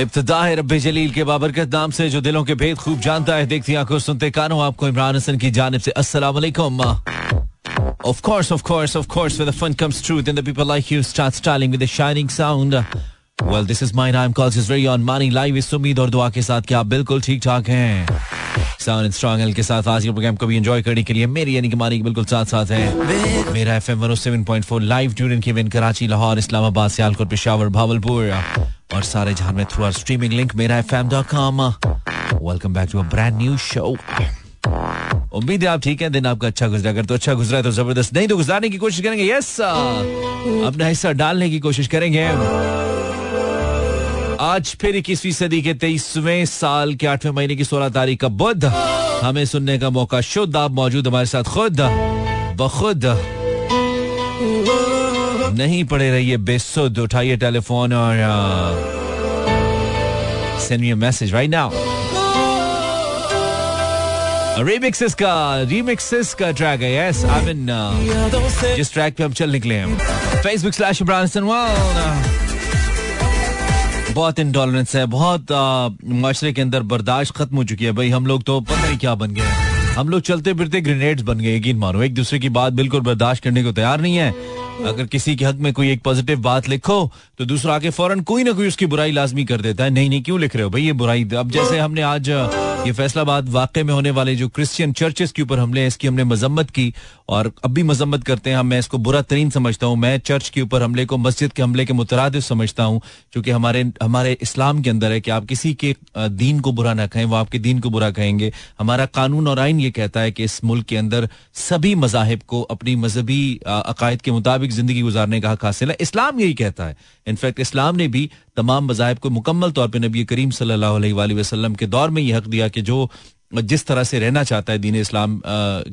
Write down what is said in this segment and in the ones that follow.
इब्तदा है रब जलील के बाबरकत नाम से जो दिलों के भेद खूब जानता है देखती आँखों सुनते कानों आपको इमरान हसन की जानब से अस्सलाम Of course, of course, of course, where the fun comes true, then the people like you start styling with a shining sound. Well, this is my name calls. Is very on. Money live इस उम्मीद और दुआ के साथ कि आप बिल्कुल ठीक ठाक हैं साउंड स्ट्रॉन्ग के साथ आज के प्रोग्राम को भी एंजॉय करने के लिए मेरी यानी कि मानी बिल्कुल साथ साथ है। Mera F M four live during की विन कराची लाहौर इस्लामाबाद सियालकोट पेशावर भावलपुर और सारे जहाँ में through our streaming link Mera F M dot com welcome back to a brand new show उम्मीद है आप ठीक है। दिन आपका अच्छा गुजरा। अगर तो अच्छा गुजरा है तो ज़बरदस्त। नहीं तो गुजारने की कोशिश करेंगे। यस अपना हिस्सा डालने की कोशिश करेंगे। आज फिर इक्कीसवीं सदी के तेईसवें साल के आठवें महीने की सोलह तारीख का बुद्ध हमें सुनने का मौका शुद्ध, आप मौजूद हमारे साथ खुद, बखुद। नहीं पड़े रहिए बेसुद उठाइए टेलीफोन और send me message right now remixes का रिमिक्सेस का ट्रैक है यस आई मीन जिस ट्रैक पे हम चल निकले हैं। फेसबुक स्लैश इमरान बहुत इंटॉलरेंस है, बहुत माशरे के अंदर बर्दाश्त खत्म हो चुकी है भाई। हम लोग तो पता नहीं क्या बन गए हम लोग चलते फिरते ग्रेनेड्स बन गए, यकीन मानो। एक दूसरे की बात बिल्कुल बर्दाश्त करने को तैयार नहीं है। अगर किसी के हक में कोई एक पॉजिटिव बात लिखो तो दूसरा आके फ़ौरन कोई ना कोई उसकी बुराई लाजमी कर देता है। नहीं नहीं, क्यों लिख रहे हो भाई? ये बुराई, अब जैसे हमने आज ये फैसलाबाद वाकई में होने वाले जो क्रिश्चियन चर्चेस के ऊपर हमले हैं, इसकी हमने मजम्मत की और अब भी मजम्मत करते हैं। मैं इसको बुरा तरीन समझता हूँ। मैं चर्च के ऊपर हमले को, मस्जिद के हमले के मुतरद समझता हूँ, क्योंकि हमारे हमारे इस्लाम के अंदर है कि आप किसी के दीन को बुरा ना कहें, वो आपके दीन को बुरा कहेंगे। हमारा कानून और आइन ये कहता है कि इस मुल्क के अंदर सभी मजाहब को अपनी मजहबी अकायद के मुताबिक ज़िंदगी गुजारने का हक हासिल है। इस्लाम यही कहता है। इनफैक्ट इस्लाम ने भी तमाम मजाहब को मुकम्मल तौर पर नबी करीम सल्लल्लाहु अलैहि वसल्लम के दौर में यह हक दिया कि जो जिस तरह से रहना चाहता है दीन इस्लाम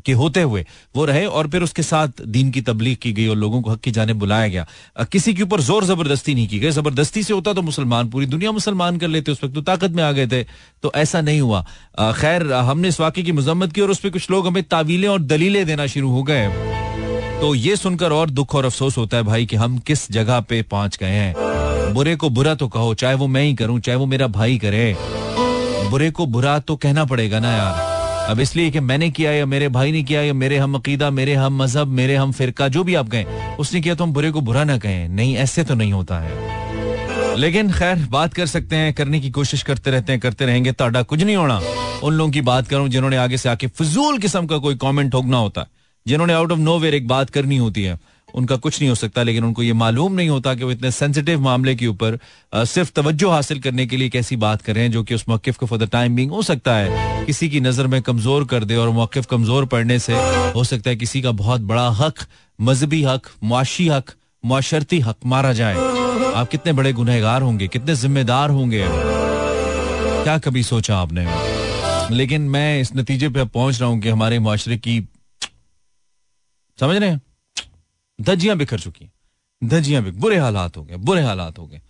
के होते हुए, वो रहे और फिर उसके साथ दीन की तबलीग की गई और लोगों को हक की जाने बुलाया गया। किसी के ऊपर ज़ोर ज़बरदस्ती नहीं की गई। ज़बरदस्ती से होता तो मुसलमान, पूरी दुनिया मुसलमान कर लेते, उस वक्त तो ताकत में आ गए थे तो ऐसा नहीं हुआ। खैर, हमने इस वाक्य की मजम्मत की और उस पर कुछ लोग हमें तावीलें और दलीलें देना शुरू हो गए तो ये सुनकर और दुख और अफसोस होता है भाई कि हम किस जगह पे पहुँच गए हैं। बुरे को बुरा तो कहो, चाहे वो मैं ही करूँ, चाहे वो मेरा भाई करे। बुरे को बुरा तो कहना पड़ेगा ना यार। अब इसलिए कि मैंने किया या मेरे भाई ने किया या मेरे हम अकीदा, मेरे हम मज़हब, मेरे हम फिरका, जो भी आप कहें, उसने किया तो हम बुरे को बुरा ना कहें। नहीं, ऐसे तो नहीं होता है। लेकिन खैर, बात कर सकते हैं, करने की कोशिश करते रहते हैं, करते रहेंगे, ताडा कुछ नहीं होना। उन लोगों की बात करूँ जिन्होंने आगे से आके फजूल किस्म का कोई कॉमेंट ठोकना होता, जिन्होंने आउट ऑफ़ नो एक बात करनी होती है। उनका कुछ नहीं हो सकता, लेकिन उनको ये मालूम नहीं होता कि वो इतने सेंसिटिव मामले के ऊपर सिर्फ़ तवज्जो हासिल करने के लिए कैसी बात करें जो कि उस मौकफ को फॉर द टाइम बिंग हो सकता है। किसी की नज़र में कमज़ोर कर दे और मौकफ कमज़ोर पड़ने से हो सकता है किसी का बहुत बड़ा हक, मजहबी हक, मुआशी हक, मुआशरती हक मारा जाए। आप कितने बड़े गुनहगार होंगे, कितने जिम्मेदार होंगे। क्या कभी सोचा आपने? लेकिन मैं इस नतीजे पे पहुँच रहा हूँ कि हमारे मुआरे की, समझ रहे हैं? धजियाँ बिखर चुकी हैं। धजियाँ बिख बुरे हालात हो गए, बुरे हालात हो गए।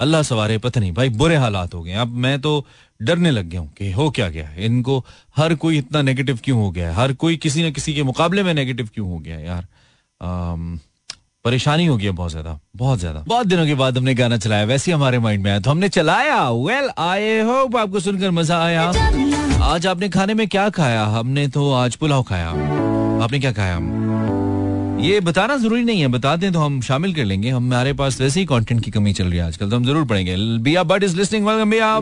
अल्लाह सवारे पता नहीं भाई, बुरे हालात हो गए अब मैं तो डरने लग गया हूँ कि हो क्या गया है? इनको हर कोई इतना नेगेटिव क्यों हो गया है? हर कोई किसी न किसी के मुकाबले में नेगेटिव क्यों हो गया यार? परेशानी हो गई बहुत ज़्यादा बहुत ज़्यादा। बहुत दिनों के बाद हमने गाना चलाया, वैसे हमारे माइंड में आया। तो हमने चलाया वेल आए हो आपको सुनकर मज़ा आया। आज आपने खाने में क्या खाया? हमने तो आज पुलाव खाया। आपने क्या खाया? ये बताना ज़रूरी नहीं है बता दें तो हम शामिल कर लेंगे हमारे पास वैसे ही कंटेंट की कमी चल रही है आजकल तो हम ज़रूर पढ़ेंगे Bia but is listening welcome Bia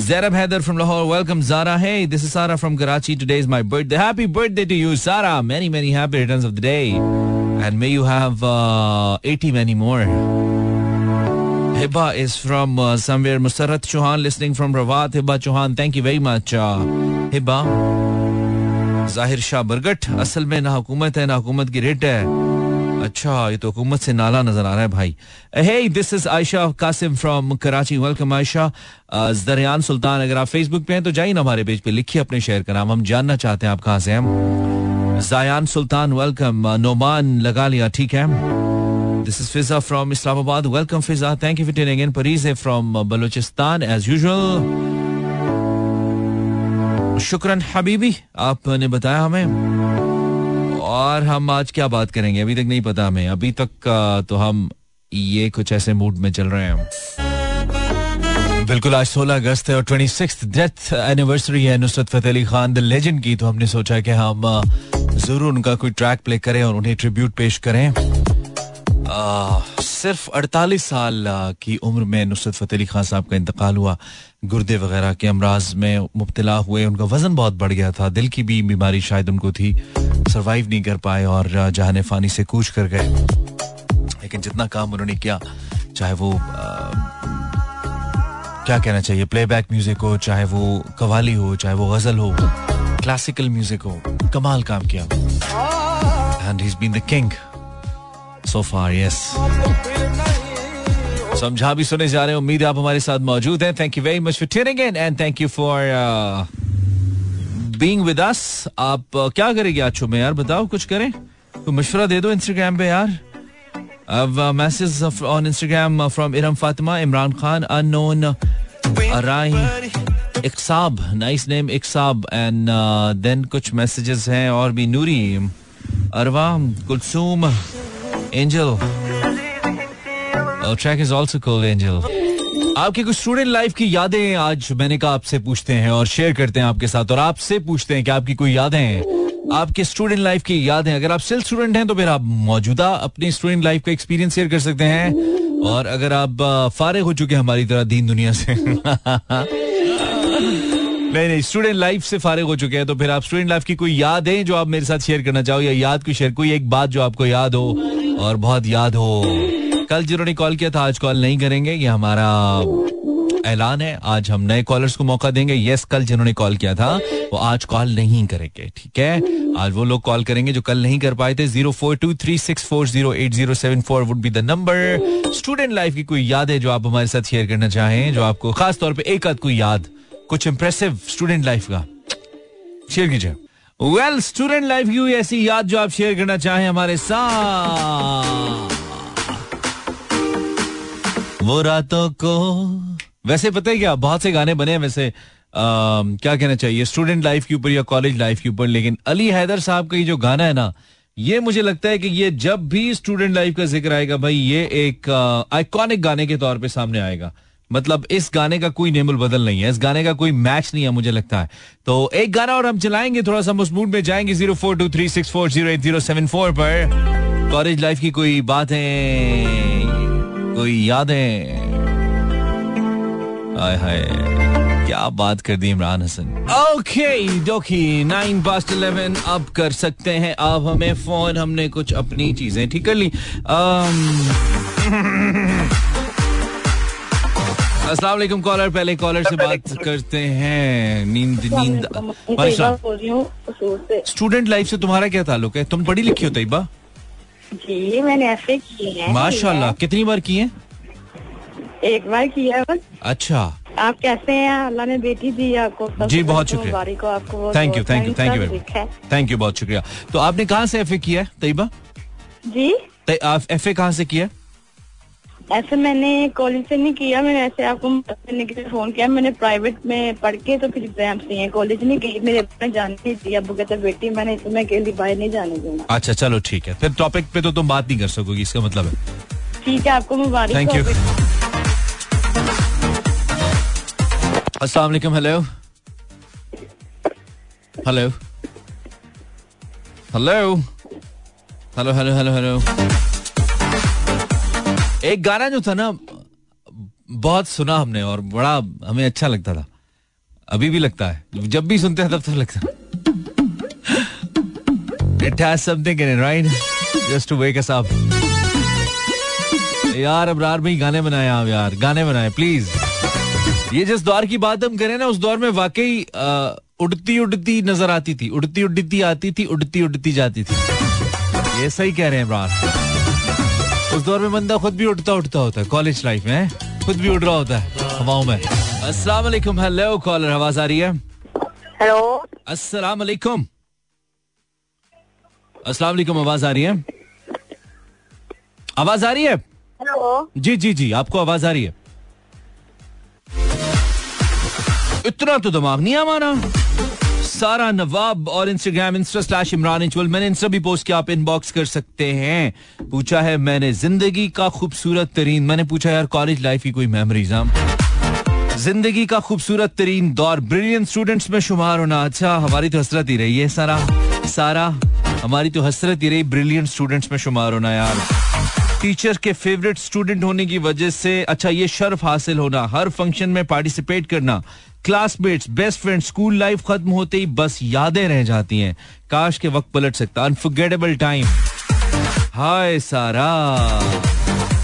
Zainab Haider from Lahore. Welcome, Zara. Hey, this is Sara from Karachi. Today is my birthday. Happy birthday to you, Sara. Many, many happy returns of the day. And may you have uh, 80 many more. Hibba is from uh, somewhere. Musarat Chauhan listening from Rawat. Hibba Chauhan, thank you very much. Uh, Hibba. ज़ाहिर शाह बरगट, असल में ना हुकूमत है, ना हुकूमत की rate है। अच्छा ये तो हुकूमत से नाला नज़र आ रहा है भाई। Hey this is Ayesha Qasim from Karachi welcome Ayesha दरियान Sultan अगर आप फेसबुक पे हैं तो जाइए ना हमारे पेज पे, लिखिए अपने शहर का नाम। हम जानना चाहते हैं आप कहाँ से हैं। जायान सुल्तान वेलकम नोमान लगा लिया, ठीक है। This is Fiza from Islamabad welcome Fiza thank you for tuning in Pareez from Balochistan as usual शुक्रन हबीबी, आपने बताया हमें। और हम आज क्या बात करेंगे? अभी तक नहीं पता हमें। अभी तक तो हम ये कुछ ऐसे मूड में चल रहे हैं। बिल्कुल, आज 16 अगस्त है और 26th डेथ एनिवर्सरी है नुसरत फतेह अली खान द लेजेंड की। तो हमने सोचा कि हम ज़रूर उनका कोई ट्रैक प्ले करें और उन्हें ट्रिब्यूट पेश करें। सिर्फ़ 48 साल की उम्र में नुसरत फतेह अली खान साहब का इंतकाल हुआ। गुर्दे वगैरह के अमराज में मुब्तला हुए उनका वज़न बहुत बढ़ गया था। दिल की भी बीमारी शायद उनको थी। सरवाइव नहीं कर पाए और जहान फानी से कूच कर गए। लेकिन जितना काम उन्होंने किया चाहे वो आ, क्या कहना चाहिए प्लेबैक म्यूज़िक हो चाहे वो कवाली हो चाहे वो गज़ल हो क्लासिकल म्यूज़िक हो कमाल काम किया। And he been the king so far yes समझा भी सुने जा रहे हैं उम्मीद आप हमारे साथ मौजूद हैं। Thank you very much for tuning in and thank you for being with us आप uh, क्या करेंगे आज में यार? बताओ कुछ करें? तो मशवरा दे दो इंस्टाग्राम पे यार। Message on Instagram from Iram Fatima Imran Khan unknown Arai Iksab nice name Iksab and then कुछ मैसेजेस हैं और भी Noori Arwa Kulsoom angel track is also called angel आपकी कुछ स्टूडेंट लाइफ की यादें आज मैंने कहा आपसे पूछते हैं और शेयर करते हैं आपके साथ और आपसे पूछते हैं कि आपकी कोई यादें हैं। आपके स्टूडेंट लाइफ की यादें, अगर आप स्टिल स्टूडेंट हैं तो फिर आप मौजूदा अपनी स्टूडेंट लाइफ का एक्सपीरियंस शेयर कर सकते हैं। और अगर आप फारिग हो चुके हैं हमारी तरह दीन दुनिया से। नहीं नहीं स्टूडेंट लाइफ से फारिग हो चुके हैं तो फिर आप स्टूडेंट लाइफ की कोई याद है जो आप मेरे साथ शेयर करना चाहो या याद को शेयर कोई एक बात जो आपको याद हो और बहुत याद हो। कल जिन्होंने कॉल किया था, आज कॉल नहीं करेंगे। ये हमारा ऐलान है। आज हम नए कॉलर्स को मौका देंगे। यस कल जिन्होंने कॉल किया था, वो आज कॉल नहीं करेंगे, ठीक है? आज वो लोग कॉल करेंगे जो कल नहीं कर पाए थे। Zero four two three six four zero eight zero seven four would be the number student life की कोई याद है जो आप हमारे साथ शेयर करना चाहें, जो आपको खास तौर पर एक आध कोई याद, कुछ इंप्रेसिव स्टूडेंट लाइफ का। शेयर कीजिए। वेल स्टूडेंट लाइफ की ऐसी याद जो आप शेयर करना चाहें हमारे साथ। वो रातों को वैसे पता है क्या? बहुत से गाने बने हैं वैसे आ, क्या कहना चाहिए? स्टूडेंट लाइफ के ऊपर या कॉलेज लाइफ के ऊपर लेकिन अली हैदर साहब का ये जो गाना है ना ये मुझे लगता है कि ये जब भी स्टूडेंट लाइफ का ज़िक्र आएगा भाई ये एक आइकॉनिक गाने के तौर पे सामने आएगा। मतलब इस गाने का कोई नेमुल बदल नहीं है, इस गाने का कोई मैच नहीं है मुझे लगता है। तो एक गाना और हम चलाएँगे, थोड़ा सा मूड में जाएँगे zero four two three six four zero eight zero seven four पर। कॉलेज लाइफ की कोई बात है कोई यादें। हाय हाय, क्या बात कर दी Imran Hassan. Okay dokey nine past eleven अब कर सकते हैं, अब हमें फ़ोन हमने कुछ अपनी चीज़ें ठीक कर ली। अस्सलाम वालेकुम कॉलर पहले कॉलर से बात करते हैं। नींद नींद स्टूडेंट लाइफ से। तुम्हारा क्या ताल्लुक है? तुम पढ़ी लिखी हो तैयबा? जी मैंने ऐसे की है। माशाल्लाह कितनी बार की है? एक बार किया बस। अच्छा। आप कैसे हैं? अल्लाह ने बेटी दी आपको। जी बहुत शुक्रिया। Thank you thank you thank you. Thank you बहुत शुक्रिया। तो आपने कहाँ से एफ़ ए किया है तैयबा? जी। एफ़ ए कहाँ से किया ऐसे मैंने कॉलेज से नहीं किया मैंने ऐसे आपको करने के लिए फ़ोन किया मैंने प्राइवेट में पढ़ के तो फिर एग्ज़ाम दिए कॉलेज नहीं गई मेरे अपने जाने नहीं दिया अबू कहते बेटी मैंने तुम्हें अकेली बाहर नहीं जाने दूँगा. अच्छा चलो ठीक है। फिर टॉपिक पे तो तुम बात नहीं कर सकोगी इसका मतलब है। ठीक है आपको मुबारक थैंक यू अस्सलाम वालेकुम hello hello hello hello hello hello hello एक गाना जो था ना बहुत सुना हमने और बड़ा हमें अच्छा लगता था। अभी भी लगता है। जब भी सुनते हैं तब तो लगता है। It has something in it, right? Just to wake. यार अबरार भाई गाने बनाए आप यार। गाने बनाए प्लीज़ ये जिस दौर की बात हम करें ना उस दौर में वाकई उड़ती उड़ती नज़र आती थी। उड़ती उड़ती आती थी उड़ती उड़ती जाती थी। ये सही कह रहे हैं इमरान उस दौर में बंदा खुद भी उठता उठता होता है कॉलेज लाइफ में खुद भी उठ रहा होता है हवाओं में। अस्सलाम वालेकुम हेलो कॉलर आवाज़ आ रही है? हेलो अस्सलाम वालेकुम अस्सलाम वालेकुम आवाज़ आ रही है? आवाज़ आ रही है? हेलो जी जी जी आपको आवाज़ आ रही है। इतना तो दिमाग नहीं हमारा। सारा नवाब और इंस्टाग्राम इंस्टा स्लैश इमरान इंचवल मैंने इंस्टा भी पोस्ट किया आप इनबॉक्स कर सकते हैं। पूछा है, मैंने ज़िंदगी का खूबसूरत तरीन मैंने पूछा, यार कॉलेज लाइफ की कोई मेमोरीज हम ज़िंदगी का खूबसूरत तरीन दौर ब्रिलियंट स्टूडेंट्स में शुमार होना। अच्छा हमारी तो हसरत ही रही है, सारा सारा, हमारी तो हसरत ही रही ब्रिलियंट स्टूडेंट्स में शुमार होना, यार। टीचर के फेवरेट स्टूडेंट होने की वजह से अच्छा ये शर्फ हासिल होना, हर फ़ंक्शन में पार्टिसिपेट करना classmates best friend school life खत्म होते ही बस यादें रह जाती हैं। काश के वक्त पलट सकता। अनफॉरगेटेबल टाइम हाय सारा।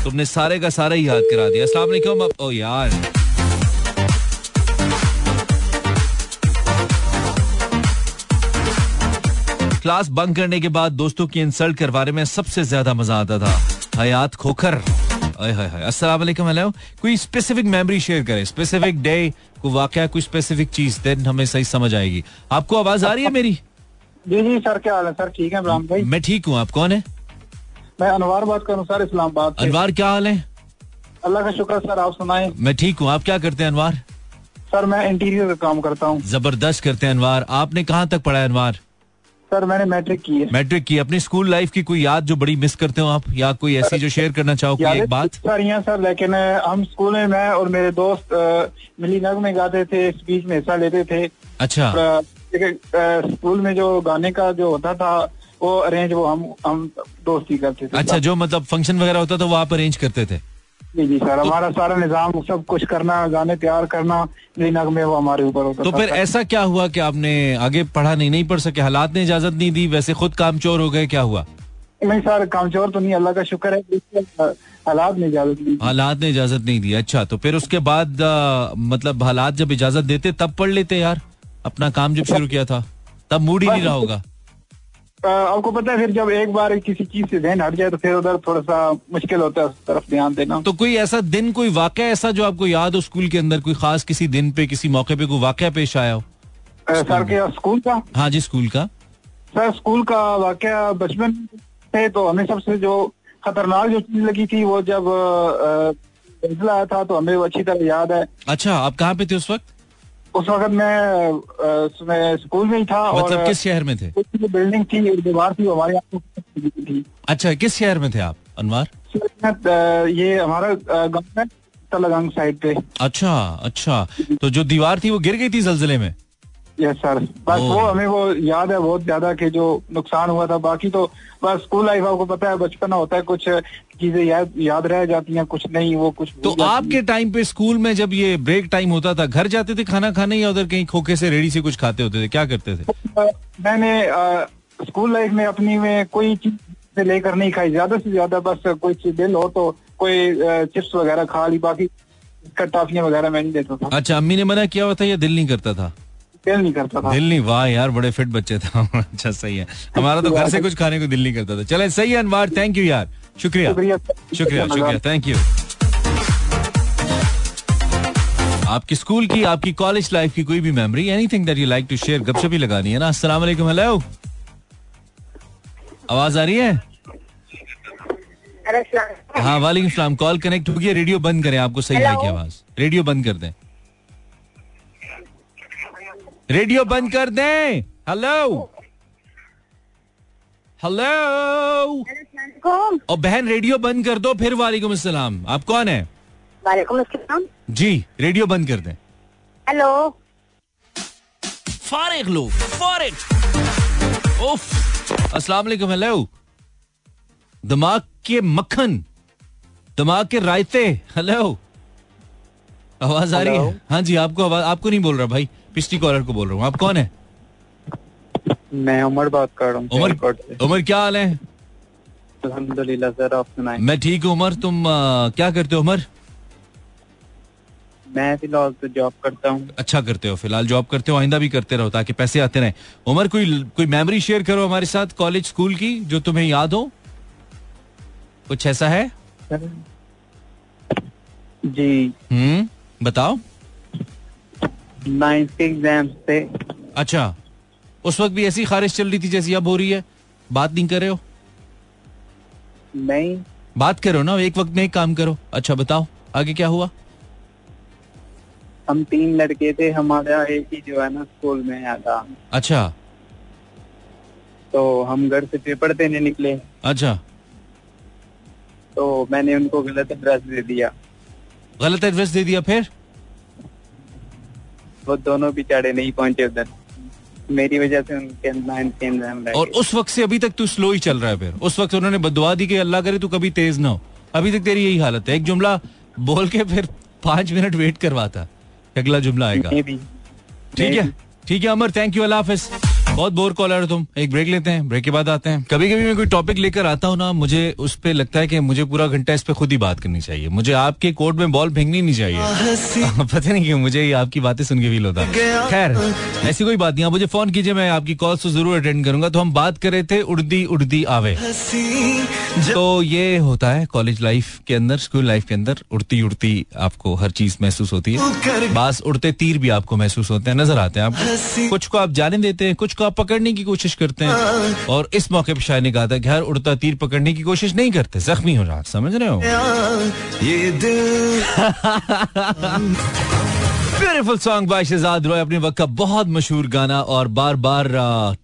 तुमने सारे का सारा ही याद करा दिया। अस्सलाम वालेकुम ओ यार। क्लास बंक करने के बाद दोस्तों की इंसल्ट करवाने में सबसे ज़्यादा मज़ा आता था। हयात खोखर। अस्सलाम वालेकुम हेलो कोई स्पेसिफिक मेमोरी शेयर करें। स्पेसिफिक डे को वाकया कोई स्पेसिफिक चीज़ देन हमें सही समझ आएगी। आपको आवाज़ आ रही है मेरी? जी जी सर क्या हाल है? सर ठीक है इमरान भाई? मैं ठीक हूँ। आप कौन है? मैं अनवार बात करूँ सर इस्लामाबाद अनवार क्या हाल है? अल्लाह का शुक्र सर आप सुनाएँ। मैं ठीक हूँ। आप क्या करते हैं अनवार? सर मैं इंटीरियर का काम करता हूँ। ज़बरदस्त करते हैं अनवार। आपने कहाँ तक पढ़ा है अनवार? सर मैंने मैट्रिक की है। मैट्रिक की अपनी स्कूल लाइफ की कोई याद जो बड़ी मिस करते हो आप? या कोई ऐसी जो शेयर करना चाहो कोई एक बात? सर यहाँ सर लेकिन हम स्कूल में मैं और मेरे दोस्त मिली नग में गाते थे स्पीच में हिस्सा लेते थे। अच्छा। स्कूल में जो गाने का जो होता था वो अरेंज वो हम हम दोस्त करते थे। अच्छा जो मतलब फ़ंक्शन वगैरह होता था वो आप अरेंज करते थे? जी जी सर। हमारा सारा निज़ाम सब कुछ करना गाने तैयार करना मिली नग वो हमारे ऊपर होता तो फिर ऐसा क्या हुआ कि आपने आगे पढ़ा नहीं नहीं पढ़ सके? हालात ने इजाज़त नहीं दी वैसे खुद कामचोर हो गए क्या हुआ? नहीं सर कामचोर तो नहीं अल्लाह का शुक्र है हालात में इजाज़त दी। हालात ने इजाज़त नहीं दी अच्छा तो फिर उसके बाद आ, मतलब हालात जब इजाज़त देते तब पढ़ लेते यार। अपना काम जब शुरू किया था तब मूड ही नहीं रहा होगा। आपको पता है फिर जब एक बार किसी चीज़ से ध्यान हट जाए तो फिर उधर थोड़ा सा मुश्किल होता है उस तरफ़ ध्यान देना। तो कोई ऐसा दिन कोई वाक़ ऐसा जो आपको याद हो स्कूल के अंदर कोई खास किसी दिन पे किसी मौके पे कोई वाक़ पेश आया हो? सर के स्कूल का? हाँ जी स्कूल का। सर स्कूल का वाकया बचपन से तो हमें सबसे जो खतरनाक जो चीज़ लगी थी वो जब आया था तो हमें वो अच्छी तरह याद है। अच्छा आप कहाँ पे थे उस वक्त? उस वक्त मैं स्कूल में ही था मतलब और किस शहर में थे? बिल्डिंग थी एक दीवार थी हमारे यहाँ थी। अच्छा किस शहर में थे आप अनवार? ये हमारा गाँव है तलगंग साइड पे। अच्छा अच्छा तो जो दीवार थी वो गिर गई थी जलजिले में? यस सर बस वो हमें वो याद है बहुत ज़्यादा कि जो नुकसान हुआ था। बाकी तो बस स्कूल लाइफ आपको पता है बचपन होता है कुछ चीज़ें याद याद रह जाती हैं कुछ नहीं वो कुछ तो आपके टाइम पे स्कूल में जब ये ब्रेक टाइम होता था घर जाते थे खाना खाने या उधर कहीं खोखे से रेडी से कुछ खाते होते थे? क्या करते थे? मैंने स्कूल लाइफ में अपनी में कोई चीज़ से लेकर नहीं खाई। ज़्यादा से ज़्यादा बस कोई चीज़ दिल हो तो कोई चिप्स वगैरह खा ली। बाकी टॉफियाँ वगैरह मैं नहीं देता था। अच्छा अम्मी ने मना किया हुआ था या दिल नहीं करता था? दिल नहीं करता था। दिल नहीं वाह यार बड़े फिट बच्चे थे। अच्छा सही है। हमारा तो घर से कुछ खाने को दिल नहीं करता था। चले सही है अनवार थैंक यू यार। शुक्रिया। शुक्रिया। शुक्रिया शुक्रिया थैंक यू आपकी स्कूल की आपकी कॉलेज लाइफ की कोई भी memory anything that you like to share गपशप ही लगानी है ना? अस्सलाम वालेकुम हेलो आवाज़ आ रही है? हाँ वालेकुम सलाम। कॉल कनेक्ट हो गया रेडियो बंद करें आपको सही आएगी आवाज़? रेडियो बंद कर दें। रेडियो बंद कर दें। हेलो हेलो और बहन रेडियो बंद कर दो फिर वालेकुम अस्सलाम। आप कौन है? अस्सलाम। जी रेडियो बंद कर दें। हेलो? फारिग लोग फारिग। उफ अस्सलाम वालेकुम हेलो। दिमाग के मक्खन दिमाग के रायते हेलो। आवाज़ आ रही है? हाँ जी आपको आवाज़ आपको नहीं बोल रहा भाई। पिछली कॉलर को बोल रहा हूँ। आप कौन है? मैं उमर बात कर रहा हूँ उमर उमर क्या हाल है? अल्हम्दुलिल्लाह सर आप सुनाएँ मैं ठीक हूँ उमर। तुम आ, क्या करते हो उमर? मैं फ़िलहाल तो जॉब करता हूँ। अच्छा करते हो फ़िलहाल जॉब करते हो आइंदा भी करते रहो ताकि पैसे आते रहे। उमर कोई कोई मेमोरी शेयर करो हमारे साथ कॉलेज स्कूल की जो तुम्हें याद हो? कुछ ऐसा है? जी। हम्म बताओ। नाइन्थ एग्ज़ाम अच्छा उस वक्त भी ऐसी खारिश चल रही थी जैसी अब हो रही है? बात नहीं कर रहे हो? नहीं। बात करो ना एक वक्त में एक काम करो। अच्छा बताओ आगे क्या हुआ? हम तीन लड़के थे हमारा एक ही जो है ना स्कूल में आया था। अच्छा। तो हम घर से पेपर देने निकले। अच्छा। तो मैंने उनको गलत एड्रेस दे दिया। गलत एड्रेस दे दिया फिर? वो दोनों चढ़े नहीं पहुँचे उधर। मेरी वजह से उनके और उस वक्त से अभी तक तू स्लो ही चल रहा है फिर। उस वक्त उन्होंने बदवा दी कि अल्लाह करे तू कभी तेज ना हो। अभी तक तेरी यही हालत है। एक जुमला बोल के फिर पाँच मिनट वेट करवाता। अगला जुमला आएगा। ठीक है? ठीक है अमर। थैंक यू अल्लाह हाफिज। बहुत बोर कॉलर हो तुम। एक ब्रेक लेते हैं ब्रेक के बाद आते हैं। कभी कभी मैं कोई टॉपिक लेकर आता हूँ ना, मुझे उस पर लगता है कि मुझे पूरा घंटा इस पे खुद ही बात करनी चाहिए। मुझे आपके कोर्ट में बॉल फेंकनी नहीं चाहिए। पता नहीं क्यों, मुझे आपकी बातें सुन के फील होता खैर, ऐसी कोई बात नहीं। मुझे फ़ोन कीजिए, मैं आपकी कॉल तो ज़रूर अटेंड करूँगा। तो हम बात कर रहे थे उड़दी उड़दी आवे। तो ये होता है कॉलेज लाइफ के अंदर स्कूल लाइफ के अंदर, उड़ती उड़ती आपको हर चीज़ महसूस होती है। बास उड़ते तीर भी आपको महसूस होते हैं। नज़र आते हैं आपको कुछ को आप जाने देते हैं कुछ को आप पकड़ने की कोशिश करते हैं। और इस मौके पर शायद ने कहा था कि हर उड़ता तीर पकड़ने की कोशिश नहीं करते। जख्मी हो रहा समझ रहे हो? ये दिल। Beautiful song by Shahzad Roy अपने वक्त का बहुत मशहूर गाना और बार बार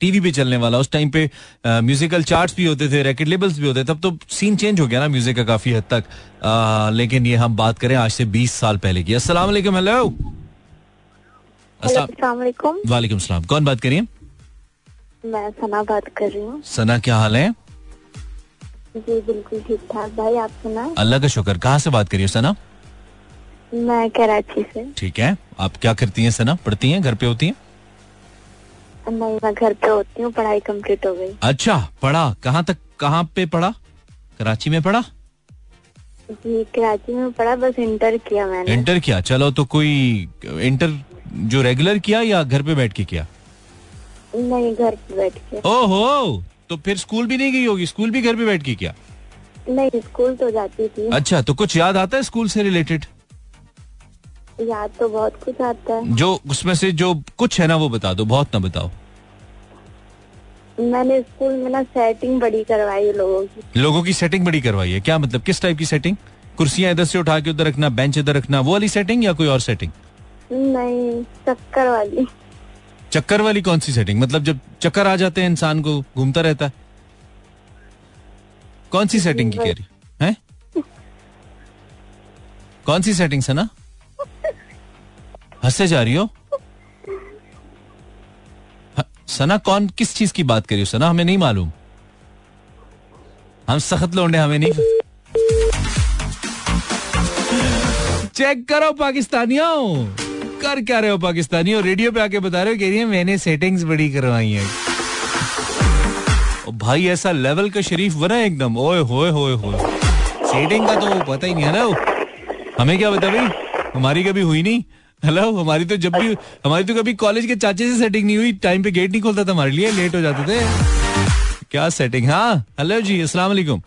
टीवी पे चलने वाला। उस टाइम पे म्यूजिकल चार्ट्स भी होते थे रैकेट लेबल्स भी होते थे। तब तो सीन चेंज हो गया ना म्यूज़िक का काफ़ी हद तक। आ, लेकिन ये हम बात करें आज से 20 साल पहले की। अस्सलाम वालेकुम हेलो वालेकुम सलाम। कौन बात करिए? मैं सना बात कर रही हूँ। सना क्या हाल है? जी बिल्कुल ठीक ठाक। भाई आप सुना अल्लाह का शुक्र। कहाँ से बात करिए सना? मैं कराची से। ठीक है। आप क्या करती हैं सना? पढ़ती हैं? घर पे होती हैं? नहीं मैं घर पे होती हूँ। पढ़ाई कंप्लीट हो गई। अच्छा पढ़ा। कहाँ तक कहाँ पे पढ़ा? कराची में पढ़ा? जी कराची में पढ़ा। बस इंटर किया मैंने। इंटर किया। चलो तो कोई इंटर जो रेगुलर किया या घर पे बैठ के किया? नहीं घर पे बैठ के। ओहो तो फिर स्कूल भी नहीं गई होगी? स्कूल भी घर पे बैठ के किया? नहीं स्कूल तो जाती थी। अच्छा तो कुछ याद आता है स्कूल से रिलेटेड? याद तो बहुत कुछ आता है। जो उसमें से जो कुछ है ना वो बता दो बहुत ना बताओ। मैंने स्कूल में ना सेटिंग बड़ी करवाई लोगों की। लोगों की सेटिंग बड़ी करवाई है? क्या मतलब किस टाइप की सेटिंग कुर्सियाँ इधर से उठा के उधर रखना बेंच इधर रखना वो वाली सेटिंग या कोई और सेटिंग नहीं चक्कर वाली। चक्कर वाली कौन सी सेटिंग मतलब जब चक्कर आ जाते हैं, इंसान को घूमता रहता है। कौन सी सेटिंग की कह रही है? कौन सी सेटिंग से ना? हंससे जा रही हो? सना, कौन, किस चीज़ की बात करी हो? सना, हमें नहीं मालूम। हम सख्त लौंडे, हमें नहीं चेक करो, पाकिस्तानियों! कर क्या रहे हो पाकिस्तानी? और रेडियो पे आके बता रहे हो कह रही है मैंने सेटिंग्स बड़ी करवाई है। भाई ऐसा लेवल का शरीफ बना एकदम। ओए होए होए होए। सेटिंग का तो पता ही नहीं है ना हमें क्या बता भाई? हमारी कभी हुई नहीं। हेलो हमारी तो जब भी हमारी तो कभी कॉलेज के चाचे से सेटिंग नहीं हुई। टाइम पे गेट नहीं खोलता था हमारे लिए लेट हो जाते थे। क्या सेटिंग हाँ? हेलो जी अस्सलाम वालेकुम।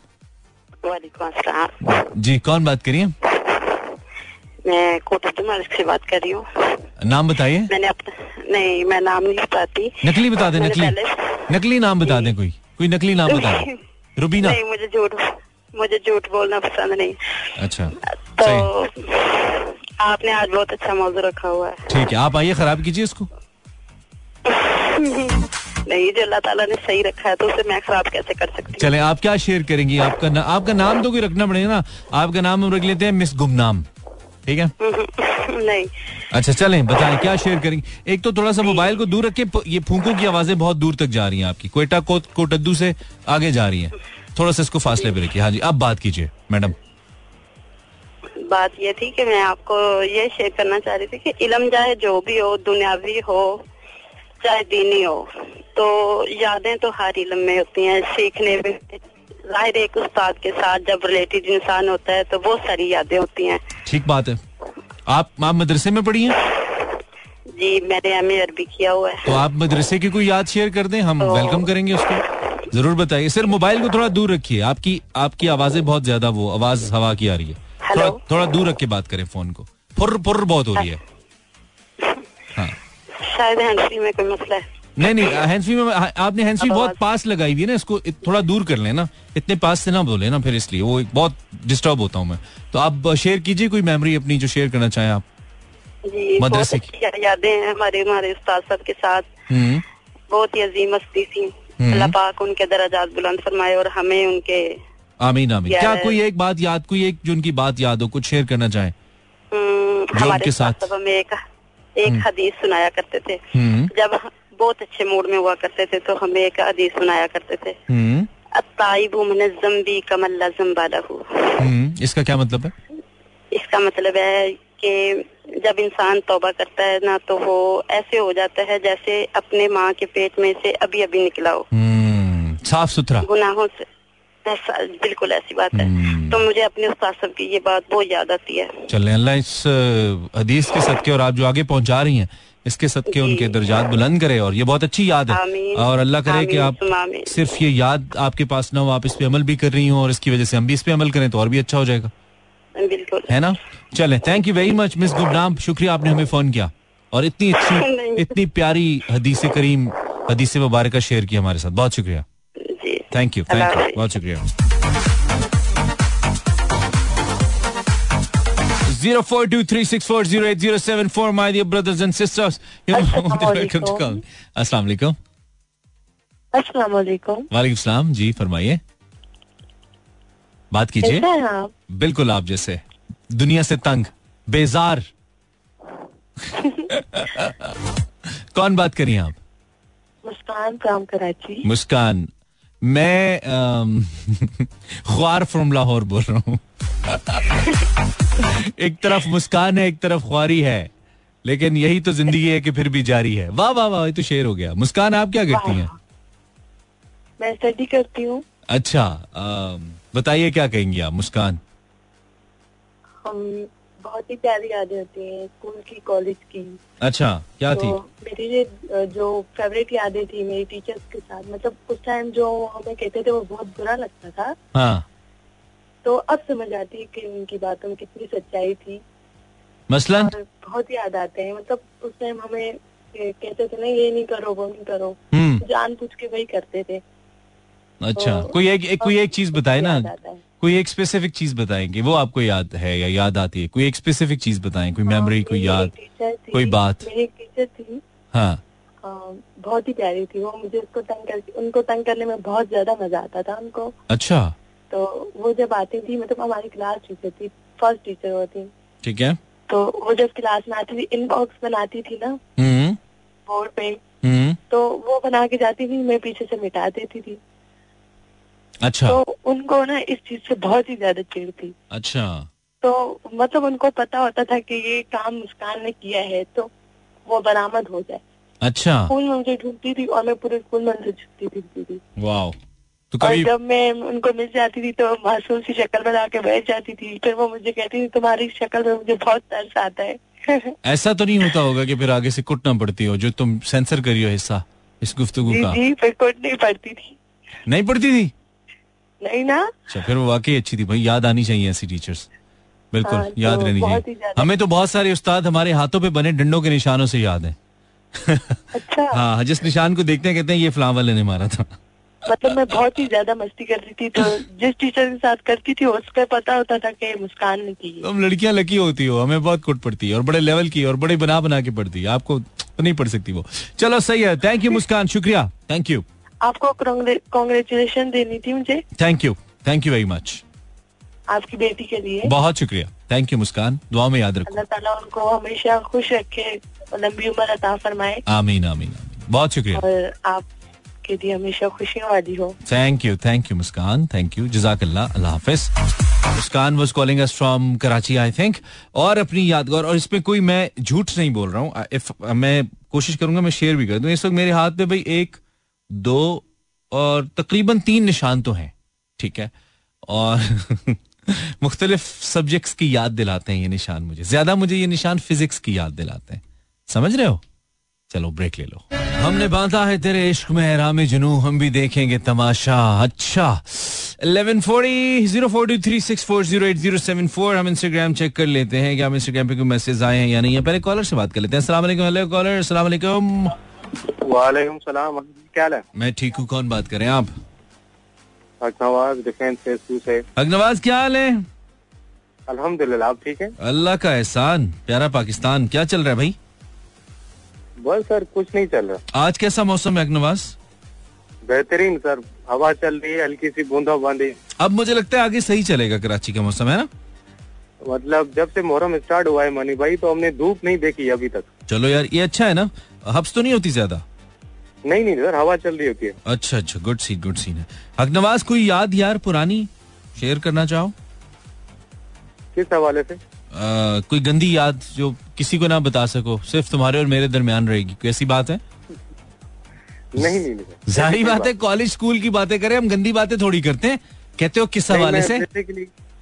जी कौन बात करिए? मैं कोटा से बात कर रही हूँ। नाम बताइए। मैंने अपना नहीं मैं नाम नहीं बताती नकली बता दे नकली। नकली नाम बता दे कोई। कोई नकली नाम बता दे। रुबीना। नहीं मुझे झूठ मुझे झूठ बोलना पसंद नहीं। अच्छा तो आपने आज बहुत अच्छा मौजूद रखा हुआ है। ठीक है आप आइए खराब कीजिए इसको। नहीं जो अल्लाह ताला ने सही रखा है तो उसे मैं खराब कैसे कर सकती चले आप क्या शेयर करेंगी? आपका ना, आपका नाम तो कोई रखना पड़ेगा ना। आपका नाम हम रख लेते हैं मिस गुमनाम। ठीक है? नहीं। अच्छा चलें बताएँ क्या शेयर करेंगे? एक तो थोड़ा सा मोबाइल को दूर रखे ये फूकों की आवाज़ें बहुत दूर तक जा रही हैं आपकी। कोयटा को कोटद्दू से आगे जा रही हैं। थोड़ा सा इसको फासले पे रखिए। हाँ जी अब बात कीजिए मैडम। बात ये थी कि मैं आपको ये शेयर करना चाह रही थी कि इलम चाहे जो भी हो दुनियावी हो चाहे दीनी हो तो यादें तो हर इलम में होती हैं सीखने में ज़ाहिर एक उस्ताद के साथ जब रिलेटेड इंसान होता है तो बहुत सारी यादें होती हैं। ठीक बात है। आप आप मदरसे में पढ़ी हैं? जी मैंने एम अरबी किया हुआ है। तो आप मदरसे की कोई याद शेयर कर दें? हम तो... वेलकम करेंगे उसको। ज़रूर बताइए। सिर्फ़ मोबाइल को थोड़ा दूर रखिए। आपकी आपकी आवाज़ें बहुत ज़्यादा वो आवाज़ हवा की आ रही है। थोड़ा थोड़ा दूर रख के बात करें फ़ोन को। फुर फुर बहुत हो रही है। हाँ। शायद हैंडफ्री में कोई मसला है। नहीं नहीं हैंडफ्री में आपने हैंडफ्री बहुत पास लगाई हुई है ना इसको थोड़ा दूर कर लेना। इतने पास से ना बोले ना फिर इसलिए वो बहुत डिस्टर्ब होता हूँ मैं। तो आप शेयर कीजिए कोई मेमोरी अपनी जो शेयर करना चाहें आप। मदरसे की। यादें हैं हमारे हमारे उस्ताद साहब के साथ। हम्म। बहुत ही अजीम मस्ती थी। हम्म। अल्लाह पाक उनके दराजात बुलंद फरमाए और हमें उनके आमीन आमीन। क्या कोई एक बात याद कोई एक जो उनकी बात याद हो कुछ शेयर करना चाहे? हम्म, जो उनके साथ। में एक एक हदीस सुनाया करते थे। जब हम बहुत अच्छे मूड में हुआ करते थे तो हमें एक हदीस सुनाया करते थे। हम्म। अताइबु मन जम्बी कमल्ला जम्बालहू। हम्म। इसका क्या मतलब है? इसका मतलब है कि जब इंसान तौबा करता है ना तो वो ऐसे हो जाता है जैसे अपने माँ के पेट में से अभी अभी निकला हो। हम्म। साफ़ सुथरा। गुनाहों से ऐसा बिल्कुल ऐसी बात है। हम्म। तो मुझे अपने उस्ताद साहब की ये बात बहुत याद आती है। चलें अल्लाह इस हदीस के सदके और आप जो आगे पहुँचा रही हैं इसके सदके। उनके दर्जात बुलंद करे और ये बहुत अच्छी याद है। और अल्लाह करे कि आप सिर्फ़ ये याद आपके पास ना हो आप इस पे अमल भी कर रही हो और इसकी वजह से हम भी इस पे अमल करें तो और भी अच्छा हो जाएगा। बिल्कुल। है ना? चले thank you very much miss गुबनाम शुक्रिया आपने हमें फ़ोन किया। और इतनी अच्छी इतनी प्यारी हदीस करीम हदीस मुबारक शेयर की हमारे साथ। बहुत शुक्रिया। थैंक यू थैंक यू बहुत शुक्रिया। 04236408074 my dear brothers and sisters. You welcome to call. अस्सलाम वालेकुम अस्सलाम वालेकुम वालेकुम सलाम जी फरमाइए। बात कीजिए। बिल्कुल आप जैसे। दुनिया से तंग बेजार। कौन बात करिए आप? मुस्कान काम कराची। मुस्कान। मैं ख्वार फ्रॉम लाहौर बोल रहा हूँ। एक तरफ़ मुस्कान है एक तरफ़ ख्वारी है। लेकिन यही तो ज़िंदगी है कि फिर भी जारी है। वाह वाह वाह तो शेर हो गया। मुस्कान आप क्या करती हैं? मैं स्टडी करती हूँ। अच्छा बताइए क्या कहेंगी आप मुस्कान? हम बहुत ही प्यारी यादें होती हैं स्कूल की कॉलेज की। अच्छा क्या तो थी? मेरी ये जो फेवरेट यादें थी मेरी टीचर्स के साथ मतलब उस टाइम जो हमें कहते थे वो बहुत बुरा लगता था। हाँ। तो अब समझ आती है कि उनकी बातों में कितनी सच्चाई थी। मसलन? बहुत याद आते हैं मतलब उस टाइम हमें कहते थे ना ये नहीं करो वो नहीं करो। हम्म। जान पूछ के वही करते थे। अच्छा तो कोई एक, एक कोई एक चीज़ बताए ना? है। कोई एक स्पेसिफिक चीज़ बताएँगे? वो आपको याद है या याद आती है? कोई एक स्पेसिफिक चीज़ बताएँ? कोई मेमोरी कोई याद? कोई बात। टीचर थी। हाँ। बहुत ही प्यारी थी वो। मुझे उसको तंग कर उनको तंग करने में बहुत ज़्यादा मज़ा आता था उनको। अच्छा। तो वो जब आती थी मतलब हमारी क्लास टीचर थी फ़र्स्ट टीचर वो थी। ठीक है। तो वो जब क्लास में आती थी इनबॉक्स बनाती थी ना हम्म। बोर्ड पे हम्म। तो वो बना के जाती थी मैं पीछे से मिटा देती थी। अच्छा। तो उनको ना इस चीज़ से बहुत ही ज़्यादा चिड़ थी। अच्छा। तो मतलब उनको पता होता था कि ये काम मुस्कान ने किया है तो वो बरामद हो जाए। अच्छा। स्कूल में मुझे ढूंढती थी और मैं पूरे स्कूल में उनसे छुपती फिरती थी। वाओ। तो और कभी जब मैं उनको मिल जाती थी तो मासूम सी शक्ल बना के बैठ जाती थी। फिर वो मुझे कहती थी तुम्हारी शक्ल में मुझे बहुत तरस आता है। ऐसा तो नहीं होता होगा कि फिर आगे से कुटना पड़ती हो जो तुम सेंसर करी हो हिस्सा इस गुफ्तगू जी का। जी फिर कुछ नहीं पड़ती थी। नहीं पड़ती थी? नहीं ना? अच्छा फिर वो वाकई अच्छी थी। भाई याद आनी चाहिए ऐसी टीचर्स बिल्कुल हाँ, याद तो रहनी चाहिए। हमें तो बहुत सारे उस्ताद हमारे हाथों पे बने डंडों के निशानों से याद है। अच्छा। हाँ जिस निशान को देखते हैं कहते हैं ये फलां वाले ने मारा था। मतलब मैं बहुत ही ज़्यादा मस्ती करती थी तो जिस टीचर के साथ करती थी उसका पता होता था कि मुस्कान ने की तुम लड़कियाँ लकी होती हो हमें बहुत कुट पड़ती है और बड़े लेवल की और बड़े बना बना के पड़ती है। आपको तो नहीं पढ़ सकती वो। चलो सही है। Thank you Muskan. शुक्रिया। थैंक यू आपको कॉन्ग्रेचुलेशन देनी थी मुझे। Thank you thank you very much आपकी बेटी के लिए। बहुत शुक्रिया। Thank you Muskan. दुआ में याद रखो। अल्लाह ताला उनको हमेशा खुश रखे लंबी उम्र अता फरमाए। आमीन आमीन बहुत शुक्रिया। और आपके लिए हमेशा खुशियों वाली हो। Thank you thank you Muskan. Thank you जजाकल्ला अल्लाह हाफिज। Muskan was calling us from Karachi I think और अपनी यादगार और इसमें कोई मैं झूठ नहीं बोल रहा हूँ। मैं कोशिश करूँगा मैं शेयर भी कर दूँ। इस वक्त मेरे हाथ में भाई एक दो और तकरीबन तीन निशान तो हैं, ठीक है? और मुख्तलिफ़ सब्जेक्ट्स की याद दिलाते हैं ये निशान मुझे। ज़्यादा मुझे ये निशान फिजिक्स की याद दिलाते हैं। समझ रहे हो? चलो, ब्रेक ले लो। हमने बांधा है तेरे इश्क में हैराम जुनू हम भी देखेंगे तमाशा। अच्छा 1140 04236408074 हम इंस्टाग्राम चेक कर लेते हैं कि हम इंस्टाग्राम पे कोई मैसेज आए हैं या नहीं है। पहले कॉलर से बात कर लेते हैं। हेलो कॉलर अस्सलाम वालेकुम सलाम। क्या हाल है? मैं ठीक हूँ कौन बात करें आप? नवाज़ डिफेंस फेस से। अगनवाज क्या हाल है? अल्हम्दुलिल्लाह आप ठीक है? अल्लाह का एहसान प्यारा पाकिस्तान क्या चल रहा है भाई? बस सर कुछ नहीं चल रहा। आज कैसा मौसम है अगनवाज? बेहतरीन सर। हवा चल रही है हल्की सी बूंदा बांदी अब मुझे लगता है आगे सही चलेगा कराची का मौसम है ना? मतलब जब से मोहरम स्टार्ट हुआ है मनी भाई तो हमने धूप नहीं देखी अभी तक। चलो यार ये अच्छा है ना? हब्स तो नहीं होती ज़्यादा? नहीं नहीं सर हवा चल रही होती है। अच्छा अच्छा गुड सीन गुड सीन है। हकनवाज कोई याद यार पुरानी? शेयर करना चाहो? किस हवाले से? आ, कोई गंदी याद जो किसी को ना बता सको सिर्फ़ तुम्हारे और मेरे दरमियान रहेगी। कोई ऐसी बात है? नहीं नहीं, नहीं ज़ाहिर बात है कॉलेज स्कूल की बातें करें हम गंदी बातें थोड़ी करते हैं। कहते हो किस हवाले से?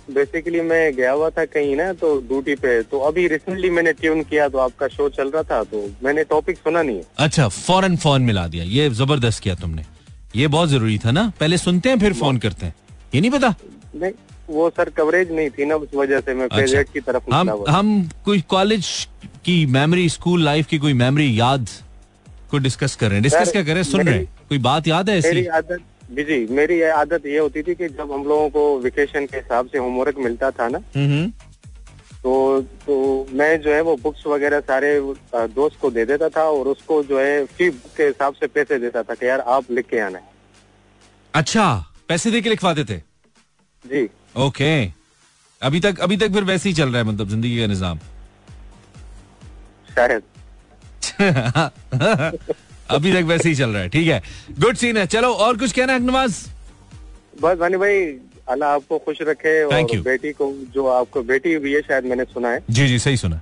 बेसिकली मैं गया हुआ था कहीं ना तो ड्यूटी पे। तो अभी रिसेंटली मैंने ट्यून किया तो आपका शो चल रहा था तो मैंने टॉपिक सुना नहीं अच्छा फ़ौरन फ़ोन मिला दिया। ये ज़बरदस्त किया तुमने। ये बहुत ज़रूरी था ना। पहले सुनते हैं फिर फ़ोन करते हैं। ये नहीं पता? नहीं वो सर कवरेज नहीं थी ना उस वजह से मैं अच्छा। की तरफ़ हम हम कोई कॉलेज की मेमोरी स्कूल लाइफ की कोई मेमोरी याद को डिस्कस कर रहे हैं। डिस्कस क्या कर रहे हैं? सुन रहे हैं। कोई बात याद है ऐसी? आदत जी मेरी आदत ये होती थी कि जब हम लोगों को वेकेशन के हिसाब से होमवर्क मिलता था ना हम्म तो तो मैं जो है वो बुक्स वगैरह सारे दोस्त को दे देता था और उसको जो है फ़ी के हिसाब से पैसे देता था कि यार आप लिख के आना है। अच्छा पैसे दे के लिखवाते थे? जी। ओके। अभी तक अभी तक फिर वैसे ही चल रहा है मतलब ज़िंदगी का निज़ाम। शायद। अभी तक वैसे ही चल रहा है ठीक है। गुड सीन है। चलो और कुछ कहना है नवाज़ बस वानी भाई अल्लाह आपको खुश रखे और. बेटी को जो आपको बेटी हुई है शायद मैंने सुना है। जी जी सही सुना।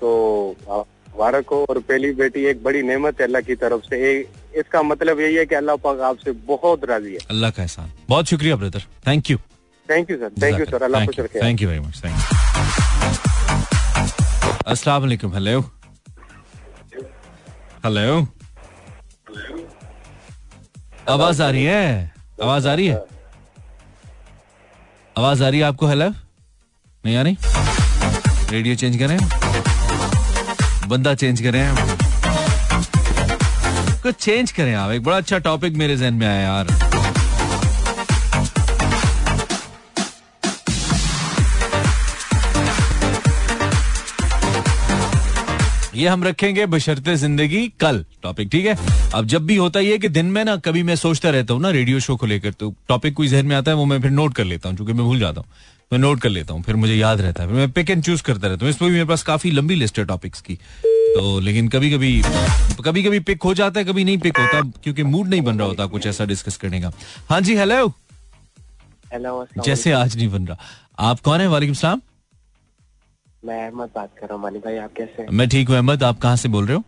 तो मुबारक हो और पहली बेटी एक बड़ी नेमत है अल्लाह की तरफ़ से। ए, इसका मतलब यही है कि अल्लाह पाक आपसे बहुत राज़ी है। अल्लाह का एहसान। बहुत शुक्रिया brother thank you thank you sir thank you sir Allah खुश रखे। Thank you very much thank अस्सलाम वालेकुम हेलो हेलो आवाज़ आ रही है? आवाज़ आ रही है? आवाज़ आ रही है आपको, हेलो? नहीं आ रही? रेडियो चेंज करें। बंदा चेंज करें। कुछ चेंज करें आप। एक बड़ा अच्छा टॉपिक मेरे जहन में आया यार। ये हम रखेंगे बशर्ते ज़िंदगी कल टॉपिक ठीक है? अब जब भी होता है कि दिन में ना कभी मैं सोचता रहता हूँ ना रेडियो शो को लेकर तो टॉपिक कोई जहन में आता है वो मैं फिर नोट कर लेता हूँ क्योंकि मैं भूल जाता हूँ। मैं नोट कर लेता हूँ फिर मुझे याद रहता है। फिर मैं पिक एंड चूज़ करता रहता हूँ। इसमें भी मेरे पास काफ़ी लंबी लिस्ट है टॉपिक्स की। तो लेकिन कभी कभी कभी कभी पिक हो जाता है कभी नहीं पिक होता क्योंकि मूड नहीं बन रहा होता कुछ ऐसा डिस्कस करने का। हाँ जी हेलो हेलो जैसे आज नहीं बन रहा। आप कौन है? वालेकुम सलाम। मैं अहमद बात कर रहा हूँ मानी भाई आप कैसे हैं? मैं ठीक हूँ अहमद आप कहाँ से बोल रहे हो?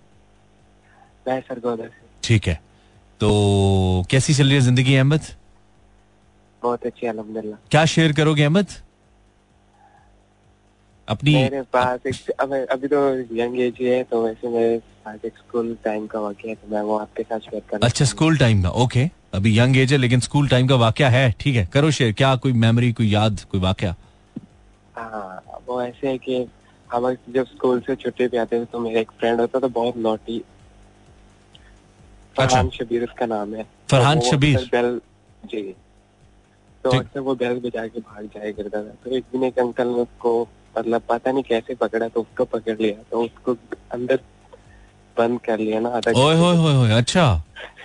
मैं सरगोदा से। ठीक है। तो कैसी चल रही है ज़िंदगी अहमद? बहुत अच्छी अलहमदिल्ला क्या शेयर करोगे अहमद? अपनी मेरे पास एक अभी तो यंग एज है तो वैसे मेरे पास एक स्कूल टाइम का वाक्य है तो मैं वो आपके साथ शेयर करना अच्छा स्कूल टाइम का ओके। अभी यंग एज है लेकिन स्कूल टाइम का वाक्य है ठीक है। करो शेयर क्या कोई मेमोरी कोई याद कोई वाक्य? हाँ वो ऐसे है कि हम जब स्कूल से छुट्टी पे आते थे तो मेरा एक फ्रेंड होता था बहुत नोटी अच्छा। फरहान शबीर उसका नाम है। फरहान तो शबीर? बेल जी। तो अक्सर वो बेल बजा के भाग जाया करता था। तो एक दिन एक अंकल ने उसको मतलब पता नहीं कैसे पकड़ा तो उसको पकड़ लिया। तो उसको अंदर बंद कर लिया ना आधा ओए होए होए होए अच्छा।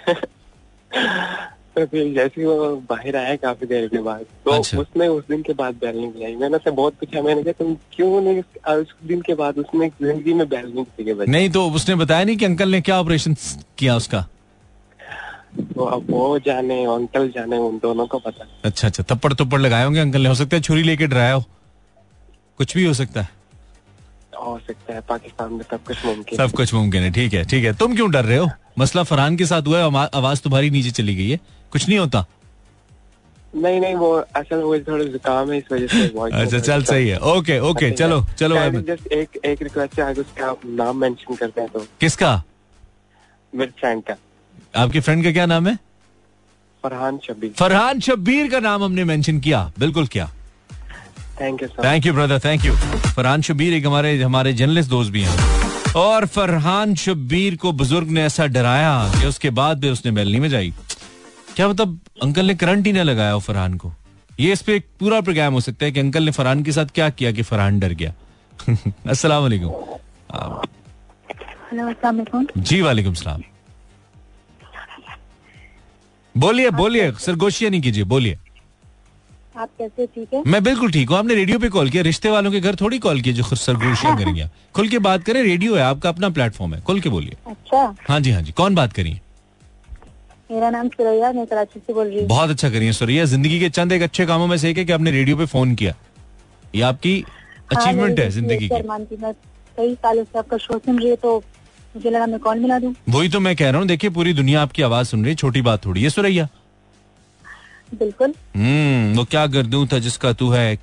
तो फिर जैसे वो बाहर आया काफ़ी देर के बाद तो अच्छा। उसने उस दिन के बाद बैल नहीं बजाई मैंने उससे बहुत पूछा मैंने कहा तुम क्यों नहीं उस- दिन के बाद उसने ज़िंदगी में बैल नहीं किसी नहीं तो उसने बताया नहीं कि अंकल ने क्या ऑपरेशन किया उसका? तो अब वो जाने अंकल जाने उन दोनों को पता। अच्छा अच्छा थप्पड़ थप्पड़ लगाए होंगे अंकल ने। हो सकता है छुरी लेके डराया हो। कुछ भी हो सकता है। हो सकता है पाकिस्तान में सब कुछ मुमकिन है। सब कुछ मुमकिन है ठीक है ठीक है। तुम क्यों डर रहे हो? मसला फरहान के साथ हुआ है आवाज़ तुम्हारी नीचे चली गई है। कुछ नहीं होता। नहीं नहीं वो असल वो थोड़ा जुकाम है इस वजह से अच्छा चल सही है। ओके ओके अच्छा, चलो चलो just एक एक रिक्वेस्ट है अगर उसका आप नाम मेंशन करते हैं तो। किसका? मेरे फ्रेंड का। आपके फ्रेंड का क्या नाम है? फरहान शब्बीर। फरहान शब्बीर का नाम हमने मेंशन किया। बिल्कुल किया। Thank you thank you brother thank you Farhan Shabbir एक हमारे हमारे जर्नलिस्ट दोस्त भी हैं। और फरहान शबीर को बुज़ुर्ग ने ऐसा डराया कि उसके बाद भी उसने बैल नहीं बजाई। क्या मतलब अंकल ने करंट ही ना लगाया हो फरहान को? ये इस पे एक पूरा प्रोग्राम हो सकता है कि अंकल ने फरहान के साथ क्या किया कि फरहान डर गया। अस्सलाम वालेकुम। अस्सलाम वालेकुम। जी वालेकुम सलाम। बोलिए बोलिए सरगोशिया नहीं कीजिए बोलिए। आप कैसे ठीक है? मैं बिल्कुल ठीक हूँ। आपने रेडियो पे कॉल किया। रिश्ते वालों के घर थोड़ी कॉल किया जो खुद सरगोशियाँ करेंगे। खुल के बात करें रेडियो है आपका अपना प्लेटफॉर्म है। खुल के बोलिए। अच्छा। हाँ जी हाँ जी। कौन बात करिए मेरा नाम सुरैया मैं कराची से बोल रही हूँ। बहुत अच्छा करिए सुरैया। ज़िंदगी के चंद एक अच्छे कामों में से एक है कि आपने रेडियो पे फ़ोन किया। ये आपकी हाँ, अचीवमेंट मेरी है ज़िंदगी की। मैं कई सालों से आपका शो सुन रही है तो मुझे लगा मैं कॉल मिला दूँ? वही तो मैं कह रहा हूँ। देखिए पूरी दुनिया आपकी आवाज़ सुन रही है। छोटी बात थोड़ी है। सुरैया बिल्कुल। हम्म वो क्या कर दूँ था जिसका तू है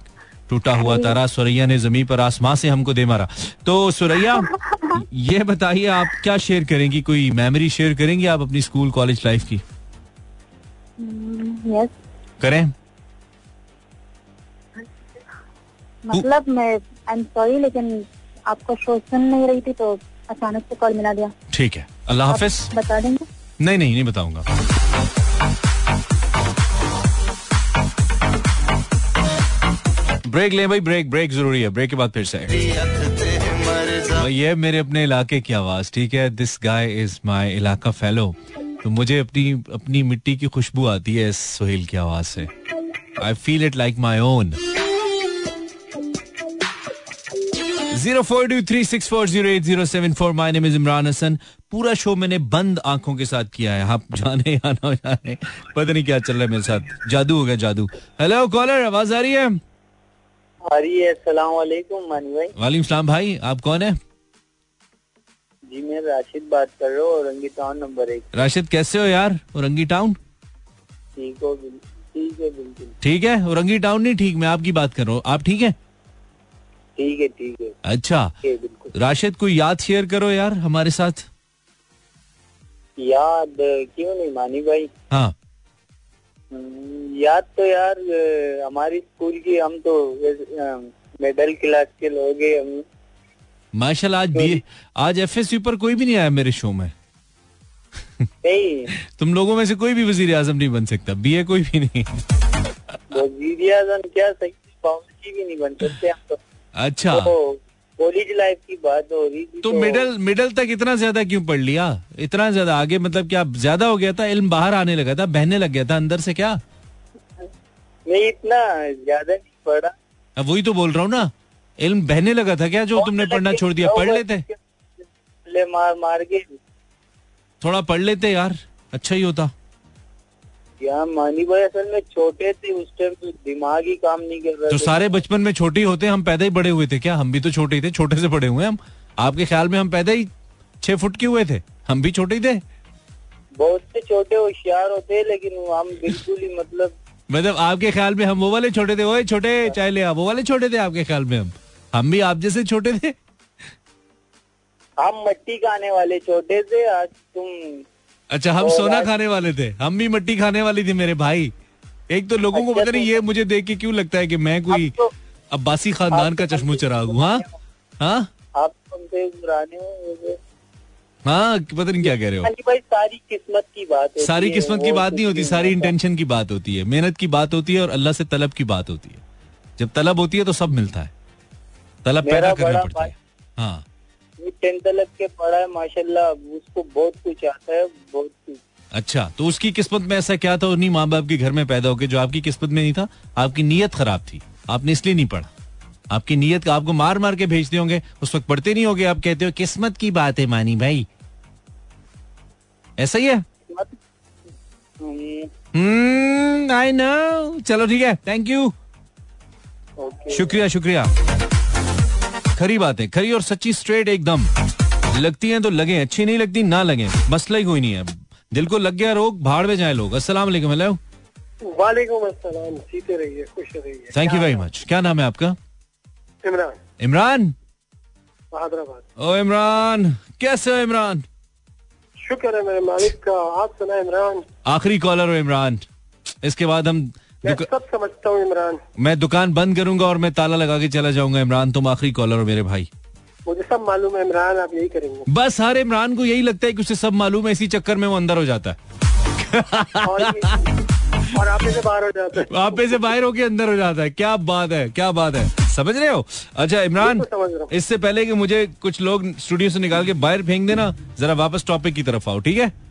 टूटा हुआ तारा सुरैया ने ज़मीन पर आसमां से हमको दे मारा। तो सुरैया ये बताइए आप क्या शेयर करेंगी? कोई मेमोरी शेयर करेंगी आप अपनी स्कूल कॉलेज लाइफ की? हम्म, यस करें। मतलब मैं आई एम सॉरी लेकिन आपका शो सुन नहीं रही थी तो अचानक से कॉल मिला दिया। ठीक है। अल्लाह हाफिज। बता देंगे? नहीं नहीं नहीं बताऊँगा। ब्रेक ले भाई ब्रेक ब्रेक ज़रूरी है। ब्रेक के बाद फिर से। ये मेरे अपने इलाके की आवाज़, ठीक है? दिस गाय इज़ माय इलाका फेलो तो मुझे अपनी अपनी मिट्टी की खुशबू आती है इस सोहेल की आवाज़ से। I feel it like my own zero four two three six four zero eight zero seven four my name is Imran Hassan पूरा शो मैंने बंद आँखों के साथ किया है। आप जाने या ना जाने, पता नहीं क्या चल रहा है मेरे साथ। जादू हो गया जादू। हेलो कॉलर आवाज़ आ रही है? रही है सलाम वालेकुम मानी भाई। वालेकुम सलाम भाई आप कौन है? जी मैं राशिद बात कर रहा हूँ औरंगी टाउन नंबर एक। राशिद कैसे हो यार? औरंगी टाउन ठीक हो ठीक है बिल्कुल। ठीक है औरंगी टाउन नहीं ठीक मैं आपकी बात कर रहा हूँ। आप ठीक है? ठीक है ठीक है। अच्छा। बिल्कुल। राशिद कोई याद शेयर करो यार हमारे साथ। याद क्यों नहीं मानी भाई? हाँ। याद तो यार हमारी स्कूल की हम तो मिडिल क्लास के लोग हैं हम। माशाल्लाह आज बी आज एफ़ पर कोई भी नहीं आया मेरे शो में। नहीं। तुम लोगों में से कोई भी वज़ीर आज़म नहीं बन सकता बी ए कोई भी नहीं। वज़ीर आज़म क्या सही बावर्ची भी नहीं बन सकते हम तो। अच्छा। तो कॉलेज लाइफ की बात हो रही थी तो मिडल मिडल तक इतना ज़्यादा क्यों पढ़ लिया? इतना ज़्यादा आगे मतलब क्या ज़्यादा हो गया था? इल्म बाहर आने लगा था बहने लग गया था अंदर से क्या? नहीं इतना ज़्यादा नहीं पढ़ा। अब वही तो बोल रहा हूँ ना। इल्म बहने लगा था क्या जो तुमने पढ़ना छोड़ दिया? पढ़ लेते। ले मार मार के थोड़ा पढ़ लेते यार। अच्छा ही होता। यहाँ मानी भाई असल में छोटे थे उस टाइम तो दिमाग ही काम नहीं कर रहा तो सारे बचपन में छोटे होते हम पैदा ही बड़े हुए थे क्या? हम भी तो छोटे ही थे छोटे से बड़े हुए हम। आपके ख्याल में हम पैदा ही छह फुट के हुए थे? हम भी छोटे ही थे? बहुत से छोटे होशियार होते हैं लेकिन हम बिल्कुल ही मतलब मतलब आपके ख्याल में हम वो वाले छोटे थे वो छोटे चाहे ले वो वाले छोटे थे आपके ख्याल में हम? हम भी आप जैसे छोटे थे? हम मट्टी का आने वाले छोटे थे आज तुम अच्छा हम और सोना खाने वाले थे। हम भी मट्टी खाने वाली थी मेरे भाई। एक तो लोगों को अच्छा, पता नहीं तो- ये मुझे देख के क्यों लगता है कि मैं कोई तो- अब्बासी खानदान का तो- चश्मो चराग हूँ हाँ? हाँ? आप हो पता नहीं क्या कह रहे हो। भाई सारी किस्मत की बात होती सारी किस्मत की बात नहीं होती सारी इंटेंशन की बात होती है। मेहनत की बात होती है और अल्लाह से तलब की बात होती है। जब तलब होती है तो सब मिलता है। तलब पैदा करना पड़ता है। हाँ। टेंथ तक के पढ़ा है माशाल्लाह उसको बहुत कुछ आता है बहुत कुछ। अच्छा तो उसकी किस्मत में ऐसा क्या था? उन्हीं माँ बाप के घर में पैदा होके जो आपकी किस्मत में नहीं था आपकी नीयत खराब थी। आपने इसलिए नहीं पढ़ा। आपकी नीयत का आपको मार मार के भेजते होंगे उस वक्त पढ़ते नहीं होंगे आप कहते हो किस्मत की बात है मानी भाई। ऐसा ही है? हम्म, हम्म आई नो चलो ठीक है। थैंक यू शुक्रिया शुक्रिया। खरी बात है खरी और सच्ची स्ट्रेट एकदम। लगती हैं तो लगे अच्छी नहीं लगती ना लगे। मसला ही कोई नहीं है। दिल को लग गया रोग भाड़ में जाए लोग। अस्सलाम वालेकुम हेलो वालेकुम अस्सलाम जीते रहिए खुश रहिए। थैंक यू वेरी मच क्या नाम है आपका? इमरान। इमरान? हैदराबाद। ओ इमरान कैसे हो इमरान? शुक्र है मेरे मालिक का। आप सुना इमरान। आखिरी कॉलर हो इमरान। इसके बाद हम दुका- सब समझता हूँ इमरान। मैं दुकान बंद करूँगा और मैं ताला लगा के चला जाऊँगा। इमरान तुम आखिरी कॉलर हो मेरे भाई। मुझे सब मालूम है इमरान आप यही करेंगे। बस हर इमरान को यही लगता है कि उसे सब मालूम है इसी चक्कर में वो अंदर हो जाता है। और आप से बाहर हो जाते हैं। आपे से बाहर होके अंदर हो जाता है। क्या बात है क्या बात है। समझ रहे हो? अच्छा इमरान। इससे पहले कि मुझे कुछ लोग स्टूडियो से निकाल के बाहर फेंक देना जरा वापस टॉपिक की तरफ़ आओ ठीक है?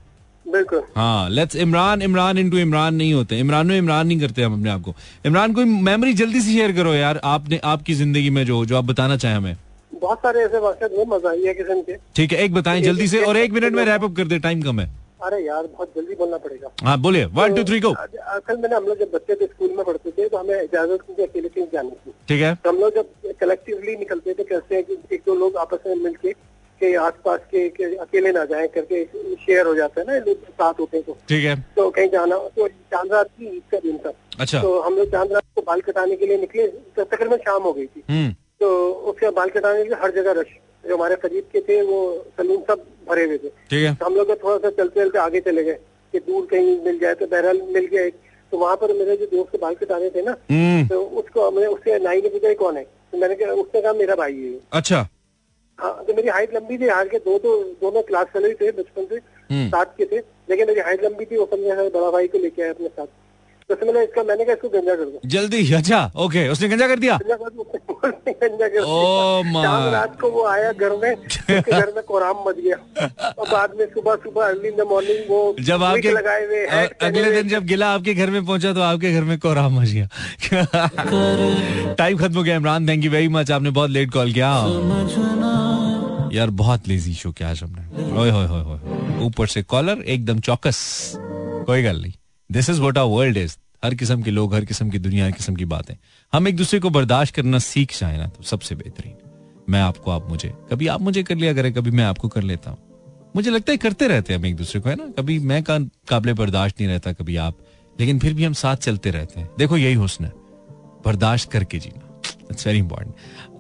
बिल्कुल। हाँ लेट्स इमरान इमरान इनटू इमरान नहीं होते। इमरान इमरान नहीं करते हम अपने आप को। इमरान कोई मेमोरी जल्दी से शेयर करो यार आपने आपकी ज़िंदगी में जो जो आप बताना चाहें हमें। बहुत सारे ऐसे वाकत हुए आई है किस्म के। ठीक है एक बताएँ जल्दी से और एक मिनट में रैप अप कर दे टाइम कम है। अरे यार बहुत जल्दी बोलना पड़ेगा। हाँ बोलिए वन टू थ्री को असल मैंने हम लोग जब बच्चे थे स्कूल में पढ़ते थे तो हमें इजाज़त थी अकेले कहीं जाने की ठीक है। तो हम लोग जब कलेक्टिवली निकलते थे कहते हैं कि एक दो लोग आपस में मिलके के आसपास के, के अकेले ना जाएँ करके शेयर हो जाता है ना लोग साथ होते हैं तो। ठीक है। तो कहीं जाना तो चाँद रात की ईद का दिन था। अच्छा। तो हम लोग चाँद रात को बाल कटाने के लिए निकले तो तकरीबन शाम हो गई थी। हम्म। तो उसके बाल कटाने के लिए हर जगह रश जो हमारे करीब के थे वो सलून सब भरे हुए थे। ठीक है। तो हम लोग थोड़ा सा चलते चलते आगे चले गए कि दूर कहीं मिल जाए तो बहरहाल मिल गया तो वहाँ पर मेरे जो दोस्त बाल कटाने थे ना हम्म। तो उसको मैंने उससे नाई ने पूछा कौन है? तो मैंने कहा उसने कहा मेरा भाई है अच्छा। हाँ तो मेरी हाइट लंबी थी हाल के दो तो दोनों क्लास फेलो ही थे बचपन से हम्म। साथ के थे लेकिन मेरी हाइट लंबी थी वो समझे है बड़ा भाई को लेके आया अपने साथ। तो मैंने इसका मैंने कहा इसको गंजा कर दो। जल्दी अच्छा ओके उसने गंजा कर दिया? गंजा कर दो Oh दिया। रात को वो आया घर में घर में कोराम मच गया। और बाद में सुबह सुबह अर्ली इन द मॉर्निंग वो जब आपके लगाए हुए अगले दिन जब गिला आपके घर में पहुँचा तो आपके घर में कोराम मच गया। टाइम खत्म हो गया Imran thank you very much आपने बहुत लेट कॉल किया। यार, बहुत लेजी शो किया आज हमने। ऊपर से कॉलर एकदम चौकस। कोई गल नहीं। This is what our world is हर किस्म के लोग, हर किस्म की दुनिया, हर किस्म की बातें। हम एक दूसरे को बर्दाश्त करना सीख जाए ना तो सबसे बेहतरीन। मैं आपको, आप मुझे। कभी आप मुझे कर लिया करें, कभी मैं आपको कर लेता हूँ। मुझे लगता है करते रहते हैं हम एक दूसरे को, है ना? कभी मैं का काबिल बर्दाश्त नहीं रहता, कभी आप। लेकिन फिर भी हम साथ चलते रहते हैं। देखो, यही हुस्न है। बर्दाश्त करके जीना। It's very important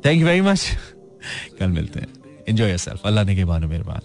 thank you very much कल मिलते हैं। एंजॉय योरसेल्फ अल्लाह ने के बानो मेहरबान।